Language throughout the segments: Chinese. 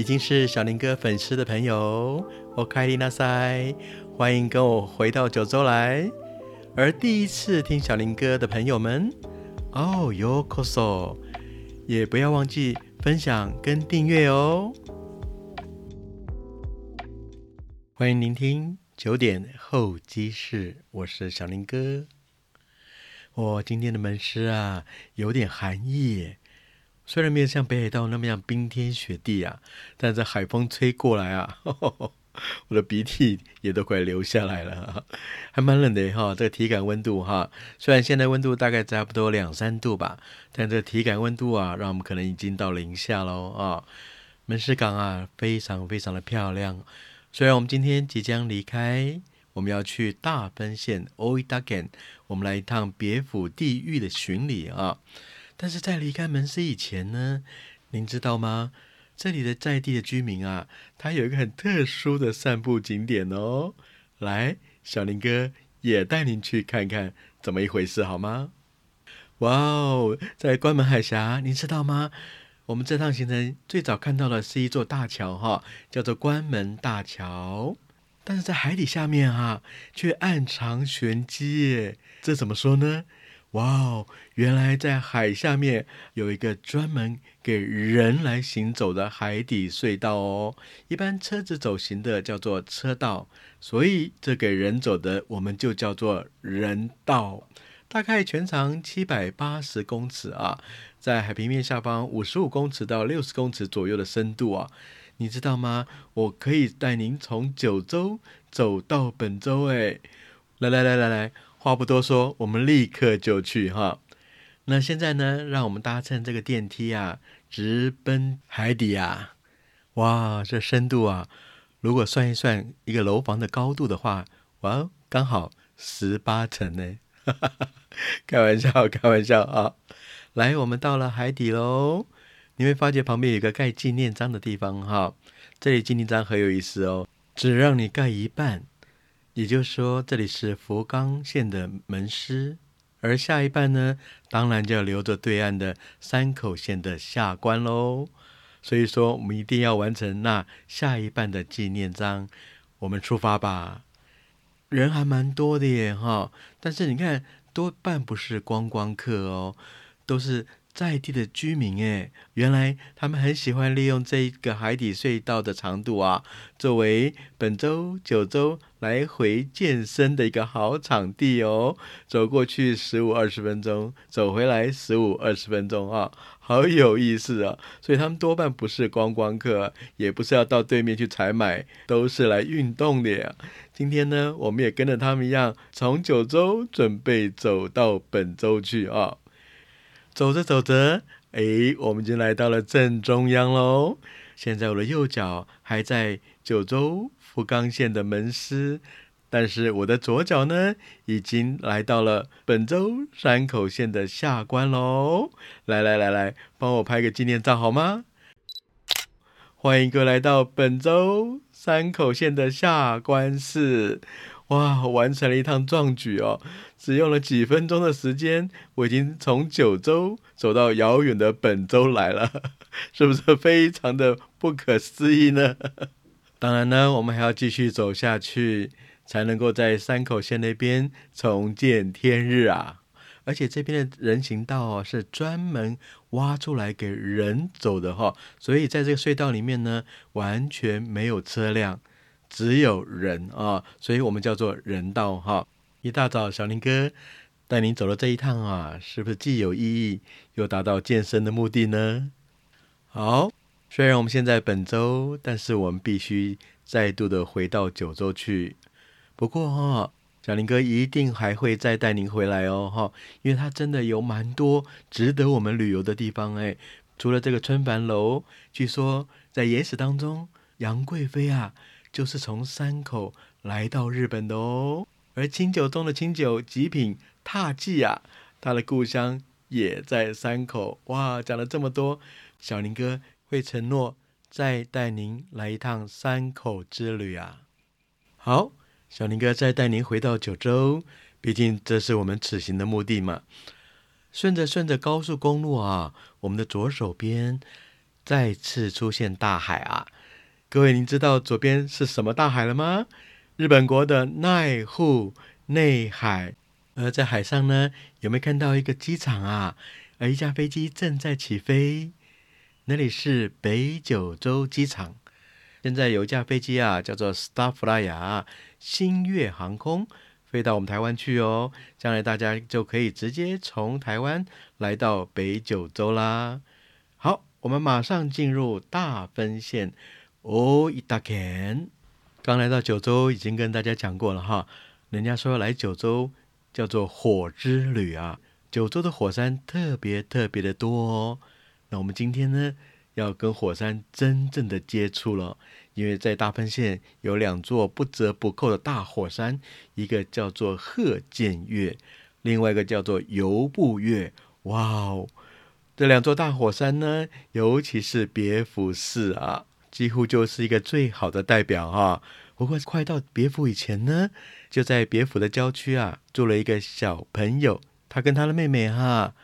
已经是小林哥粉丝的朋友，我开丽娜塞，欢迎跟我回到九州来。而第一次听小林哥的朋友们，哦，Yo Koso，也不要忘记分享跟订阅哦。欢迎聆听九点候机室，我是小林哥。我今天的门师啊，有点寒意。虽然没有像北海道那么样冰天雪地啊，但这海风吹过来啊，我的鼻涕也都快流下来了，还蛮冷的哈。这个体感温度哈，虽然现在温度大概差不多两三度吧，但这个体感温度啊，让我们可能已经到零下喽啊。门市港啊，非常非常的漂亮。虽然我们今天即将离开，我们要去大分县 Oidagen，我们来一趟别府地狱的巡礼啊。但是在离开门市以前呢，您知道吗？这里的在地的居民啊，他有一个很特殊的散步景点哦。来，小林哥也带您去看看怎么一回事，好吗？哇哦，在关门海峡，您知道吗？我们这趟行程最早看到的是一座大桥，哈，叫做关门大桥。但是在海底下面啊，却暗藏玄机耶。这怎么说呢？哇哦！原来在海下面有一个专门给人来行走的海底隧道哦。一般车子走行的叫做车道，所以这给人走的我们就叫做人道。大概全长七百八十公尺啊，在海平面下方五十五公尺到六十公尺左右的深度啊。你知道吗？我可以带您从九州走到本州哎！来来来来来。话不多说，我们立刻就去哈。那现在呢，让我们搭乘这个电梯啊，直奔海底啊。哇，这深度啊，如果算一算一个楼房的高度的话，哇，刚好十八层呢。开玩笑，开玩笑啊。来，我们到了海底喽。你会发觉旁边有个盖纪念章的地方哈。这里纪念章很有意思哦，只让你盖一半。也就是说，这里是福冈县的门师，而下一半呢，当然就要留着对岸的山口县的下关喽。所以说，我们一定要完成那下一半的纪念章。我们出发吧，人还蛮多的耶，哈！但是你看，多半不是观光客哦，都是。在地的居民，哎，原来他们很喜欢利用这一个海底隧道的长度啊，作为本周九州来回健身的一个好场地哦。走过去十五二十分钟，走回来十五二十分钟啊，好有意思啊！所以他们多半不是观光客，也不是要到对面去采买，都是来运动的呀。今天呢，我们也跟着他们一样，从九州准备走到本州去啊。走着走着，哎，我们已经来到了正中央喽。现在我的右脚还在九州福冈县的门司，但是我的左脚呢，已经来到了本州山口县的下关喽。来来来来，帮我拍个纪念照好吗？欢迎各位来到本州山口县的下关市。哇，完成了一趟壮举哦！只用了几分钟的时间，我已经从九州走到遥远的本州来了，是不是非常的不可思议呢？当然呢，我们还要继续走下去，才能够在山口县那边重见天日啊！而且这边的人行道哦，是专门挖出来给人走的哈，所以在这个隧道里面呢，完全没有车辆。只有人啊，所以我们叫做人道哈。一大早，小林哥带您走了这一趟啊，是不是既有意义又达到健身的目的呢？好，虽然我们现在本周，但是我们必须再度的回到九州去。不过哈，小林哥一定还会再带您回来哦哈，因为它真的有蛮多值得我们旅游的地方哎。除了这个春帆楼，据说在野史当中，杨贵妃啊。就是从山口来到日本的哦，而清酒中的清酒极品踏迹啊，他的故乡也在山口。哇，讲了这么多，小林哥会承诺再带您来一趟山口之旅啊。好，小林哥再带您回到九州，毕竟这是我们此行的目的嘛。顺着顺着高速公路啊，我们的左手边。再次出现大海啊！各位，您知道左边是什么大海了吗？日本国的奈户内海。而在海上呢，有没有看到一个机场啊？而一架飞机正在起飞，那里是北九州机场。现在有一架飞机啊，叫做 Starflyer 星月航空，飞到我们台湾去哦。将来大家就可以直接从台湾来到北九州啦。好，我们马上进入大分县。哦，一大片。刚来到九州，已经跟大家讲过了哈。人家说来九州叫做火之旅啊，九州的火山特别特别的多哦。那我们今天呢，要跟火山真正的接触了，因为在大分县有两座不折不扣的大火山，一个叫做鹤见岳，另外一个叫做游步岳。哇哦，这两座大火山呢，尤其是别府寺啊。几乎就是一个最好的代表哈。不过快到别府以前呢，就在别府的郊区啊，住了一个小朋友。他跟他的妹妹哈，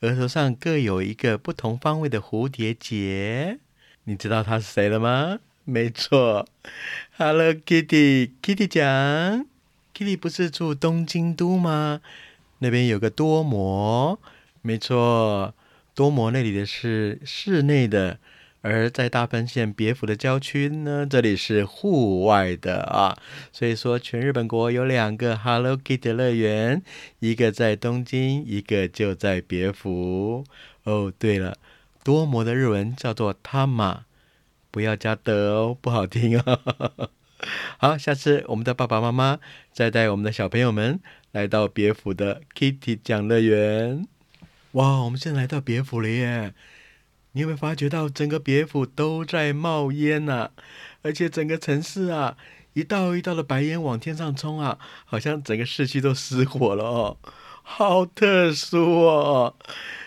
额头上各有一个不同方位的蝴蝶结。你知道他是谁了吗？没错，Hello Kitty，Kitty 讲，Kitty 不是住东京都吗？那边有个多摩，没错，多摩那里的是室内的。而在大分县别府的郊区呢，这里是户外的啊，所以说全日本国有两个 Hello Kitty 乐园，一个在东京，一个就在别府。哦，对了，多摩的日文叫做 Tama，不要加的哦，不好听啊。好，下次我们的爸爸妈妈再带我们的小朋友们来到别府的 Kitty 奖乐园。哇，我们现在来到别府了耶！你有没有发觉到整个别府都在冒烟呐？而且整个城市啊，一道一道的白烟往天上冲啊，好像整个市区都失火了哦，好特殊哦！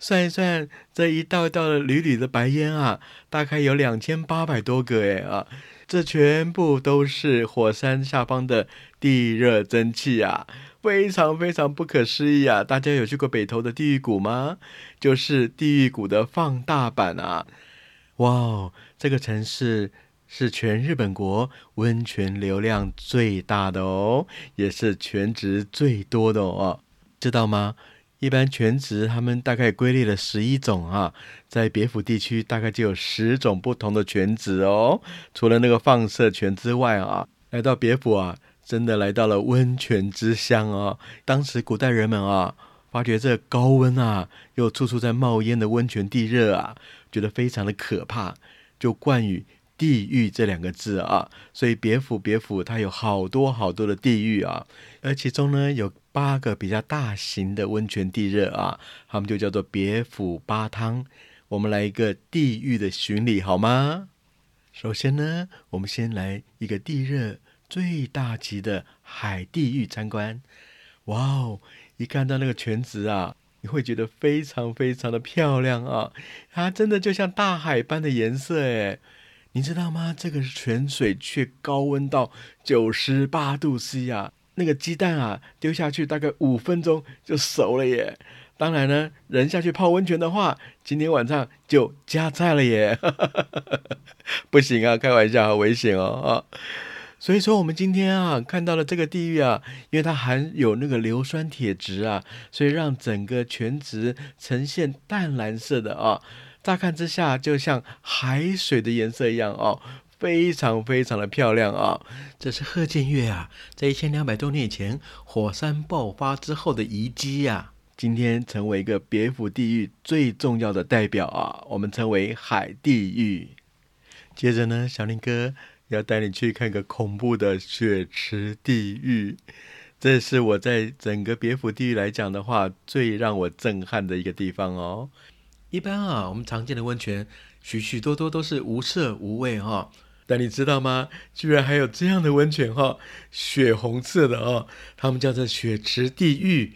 算一算，这一道一道的缕缕的白烟啊，大概有两千八百多个哎啊，这全部都是火山下方的地热蒸汽啊。非常非常不可思议啊！大家有去过北投的地狱谷吗？就是地狱谷的放大版啊！哇哦，这个城市是全日本国温泉流量最大的哦，也是全值最多的哦，知道吗？一般全值他们大概归类了十一种啊，在别府地区大概就有十种不同的全值哦。除了那个放射泉之外啊，来到别府啊。真的来到了温泉之乡哦！当时古代人们啊，发觉这高温啊，又处处在冒烟的温泉地热啊，觉得非常的可怕，就冠以“地狱”这两个字啊。所以别府别府它有好多好多的地狱啊，而其中呢有八个比较大型的温泉地热啊，他们就叫做别府八汤。我们来一个地狱的巡礼好吗？首先呢，我们先来一个地热。最大级的海地狱参观，哇哦！一看到那个泉池啊，你会觉得非常非常的漂亮啊！它真的就像大海般的颜色诶，你知道吗？这个泉水却高温到九十八度 C 啊！那个鸡蛋啊，丢下去大概五分钟就熟了耶。当然呢，人下去泡温泉的话，今天晚上就加菜了耶！不行啊，开玩笑，好危险哦啊！所以说，我们今天啊看到了这个地狱啊，因为它含有那个硫酸铁质啊，所以让整个泉质呈现淡蓝色的啊，乍看之下就像海水的颜色一样哦，非常非常的漂亮啊。这是贺建岳啊，在一千两百多年前火山爆发之后的遗迹呀，今天成为一个别府地狱最重要的代表啊，我们称为海地狱。接着呢，小林哥。要带你去看个恐怖的血池地狱，这是我在整个别府地狱来讲的话，最让我震撼的一个地方哦。一般啊，我们常见的温泉，许许多多都是无色无味哈，但你知道吗？居然还有这样的温泉哈，血红色的哦，他们叫做血池地狱。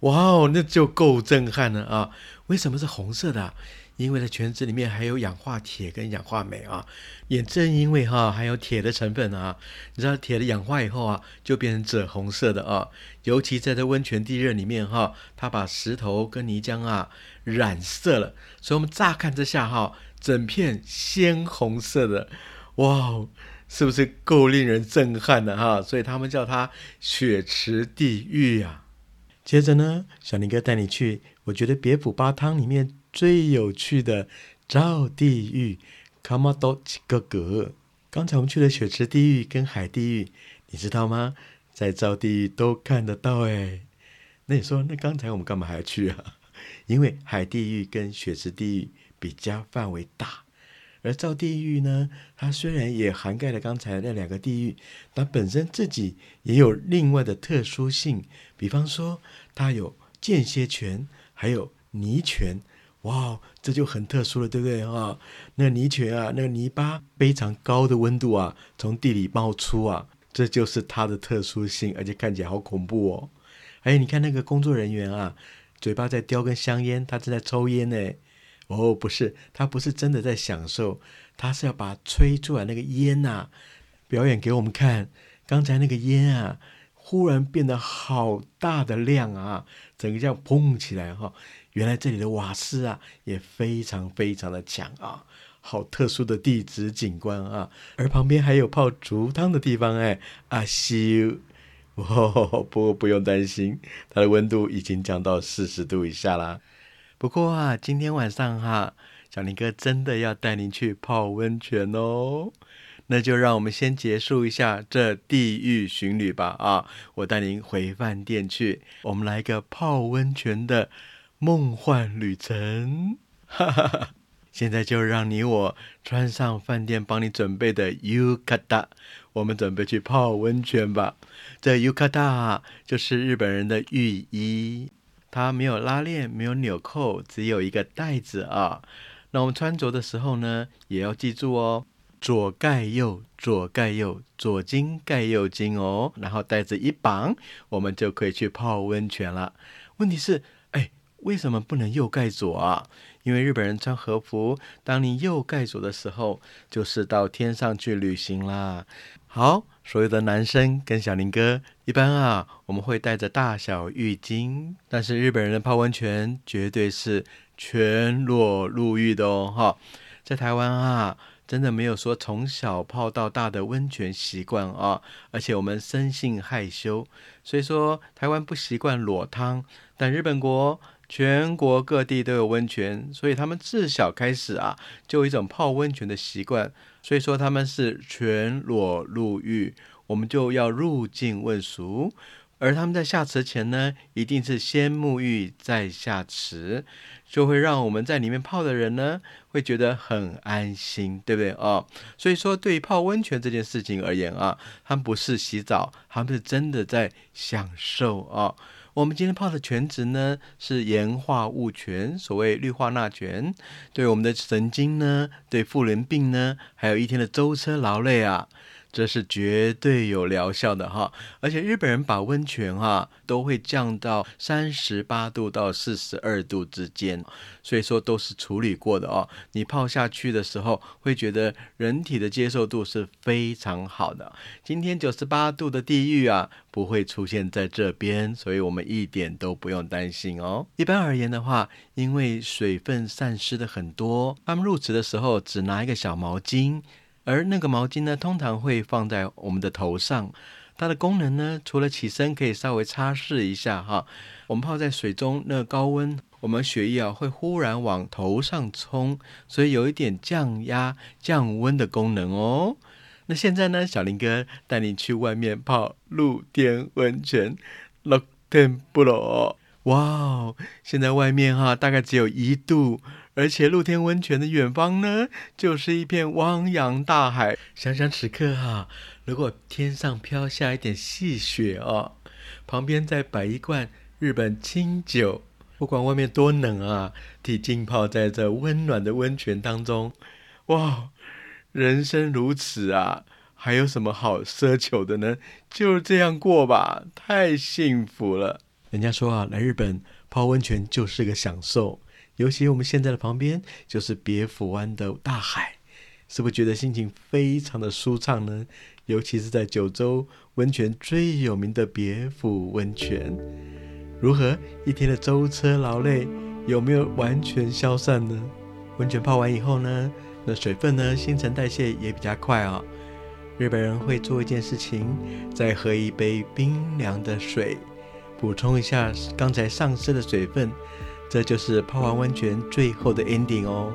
哇哦，那就够震撼了啊！为什么是红色的？因为在泉子里面还有氧化铁跟氧化镁啊，也正因为哈还有铁的成分啊，你知道铁的氧化以后啊，就变成赭红色的啊。尤其在这温泉地热里面哈，它把石头跟泥浆啊染色了，所以我们乍看之下哈，整片鲜红色的，哇，是不是够令人震撼的哈？所以他们叫它血池地狱啊。接着呢，小林哥带你去，我觉得别府八汤里面最有趣的造地狱，卡马多几个格。刚才我们去的雪池地狱跟海地狱，你知道吗？在造地狱都看得到哎。那你说，那刚才我们干嘛还要去啊？因为海地狱跟雪池地狱比较范围大，而造地狱呢，它虽然也涵盖了刚才那两个地狱，但本身自己也有另外的特殊性。比方说，它有间歇泉，还有泥泉，哇，这就很特殊了，对不对啊？那泥泉啊，那个泥巴非常高的温度啊，从地里冒出啊，这就是它的特殊性，而且看起来好恐怖哦。哎，你看那个工作人员啊，嘴巴在叼根香烟，他正在抽烟呢。哦，不是，他不是真的在享受，他是要把吹出来那个烟呐，表演给我们看。刚才那个烟啊，忽然变得好大的量啊，整个这样砰起来哈。原来这里的瓦斯啊，也非常非常的强啊，好特殊的地质景观啊。而旁边还有泡竹汤的地方，哎，阿修。哦，不过不用担心，它的温度已经降到四十度以下啦。不过啊，今天晚上哈，小林哥真的要带您去泡温泉哦。那就让我们先结束一下这地狱巡旅吧。啊，我带您回饭店去，我们来个泡温泉的梦幻旅程。现在就让你我穿上饭店帮你准备的 yukata，我们准备去泡温泉吧。这 yukata 就是日本人的浴衣，它没有拉链，没有纽扣，只有一个袋子啊。那我们穿着的时候呢，也要记住哦，左盖右，左盖右，左金盖右金哦。然后袋子一绑，我们就可以去泡温泉了。问题是，哎，为什么不能右盖左啊？因为日本人穿和服，当你右盖左的时候，就是到天上去旅行啦。好，所有的男生跟小林哥，一般啊，我们会带着大小浴巾，但是日本人的泡温泉绝对是全裸入浴的哦。哈，在台湾啊，真的没有说从小泡到大的温泉习惯啊，而且我们生性害羞，所以说台湾不习惯裸汤，但日本国。全国各地都有温泉，所以他们自小开始啊，就有一种泡温泉的习惯。所以说他们是全裸入浴，我们就要入境问俗。而他们在下池前呢，一定是先沐浴再下池，就会让我们在里面泡的人呢，会觉得很安心，对不对啊？所以说，对于泡温泉这件事情而言啊，他们不是洗澡，他们是真的在享受啊。我们今天泡的泉质呢，是盐化物泉，所谓氯化钠泉，对我们的神经呢，对妇人病呢，还有一天的舟车劳累啊。这是绝对有疗效的哈，而且日本人把温泉哈都会降到三十八度到四十二度之间，所以说都是处理过的哦。你泡下去的时候会觉得人体的接受度是非常好的。今天九十八度的地狱啊不会出现在这边，所以我们一点都不用担心哦。一般而言的话，因为水分散失的很多，他们入池的时候只拿一个小毛巾。而那个毛巾呢，通常会放在我们的头上。它的功能呢，除了起身可以稍微擦拭一下哈，我们泡在水中，那高温，我们血液啊会忽然往头上冲，所以有一点降压、降温的功能哦。那现在呢，小林哥带你去外面泡露天温泉，露天不罗。哇哦，现在外面哈大概只有一度。而且露天温泉的远方呢，就是一片汪洋大海。想想此刻哈，如果天上飘下一点细雪哦，旁边再摆一罐日本清酒，不管外面多冷啊，体浸泡在这温暖的温泉当中，哇，人生如此啊，还有什么好奢求的呢？就这样过吧，太幸福了。人家说啊，来日本泡温泉就是个享受。尤其我们现在的旁边，就是别府湾的大海。是不是觉得心情非常的舒畅呢？尤其是在九州温泉，最有名的别府温泉。如何一天的舟车劳累有没有完全消散呢？温泉泡完以后呢，那水分呢？新陈代谢也比较快啊。日本人会做一件事情，再喝一杯冰凉的水，补充一下刚才丧失的水分。这就是泡完温泉最后的 ending 哦。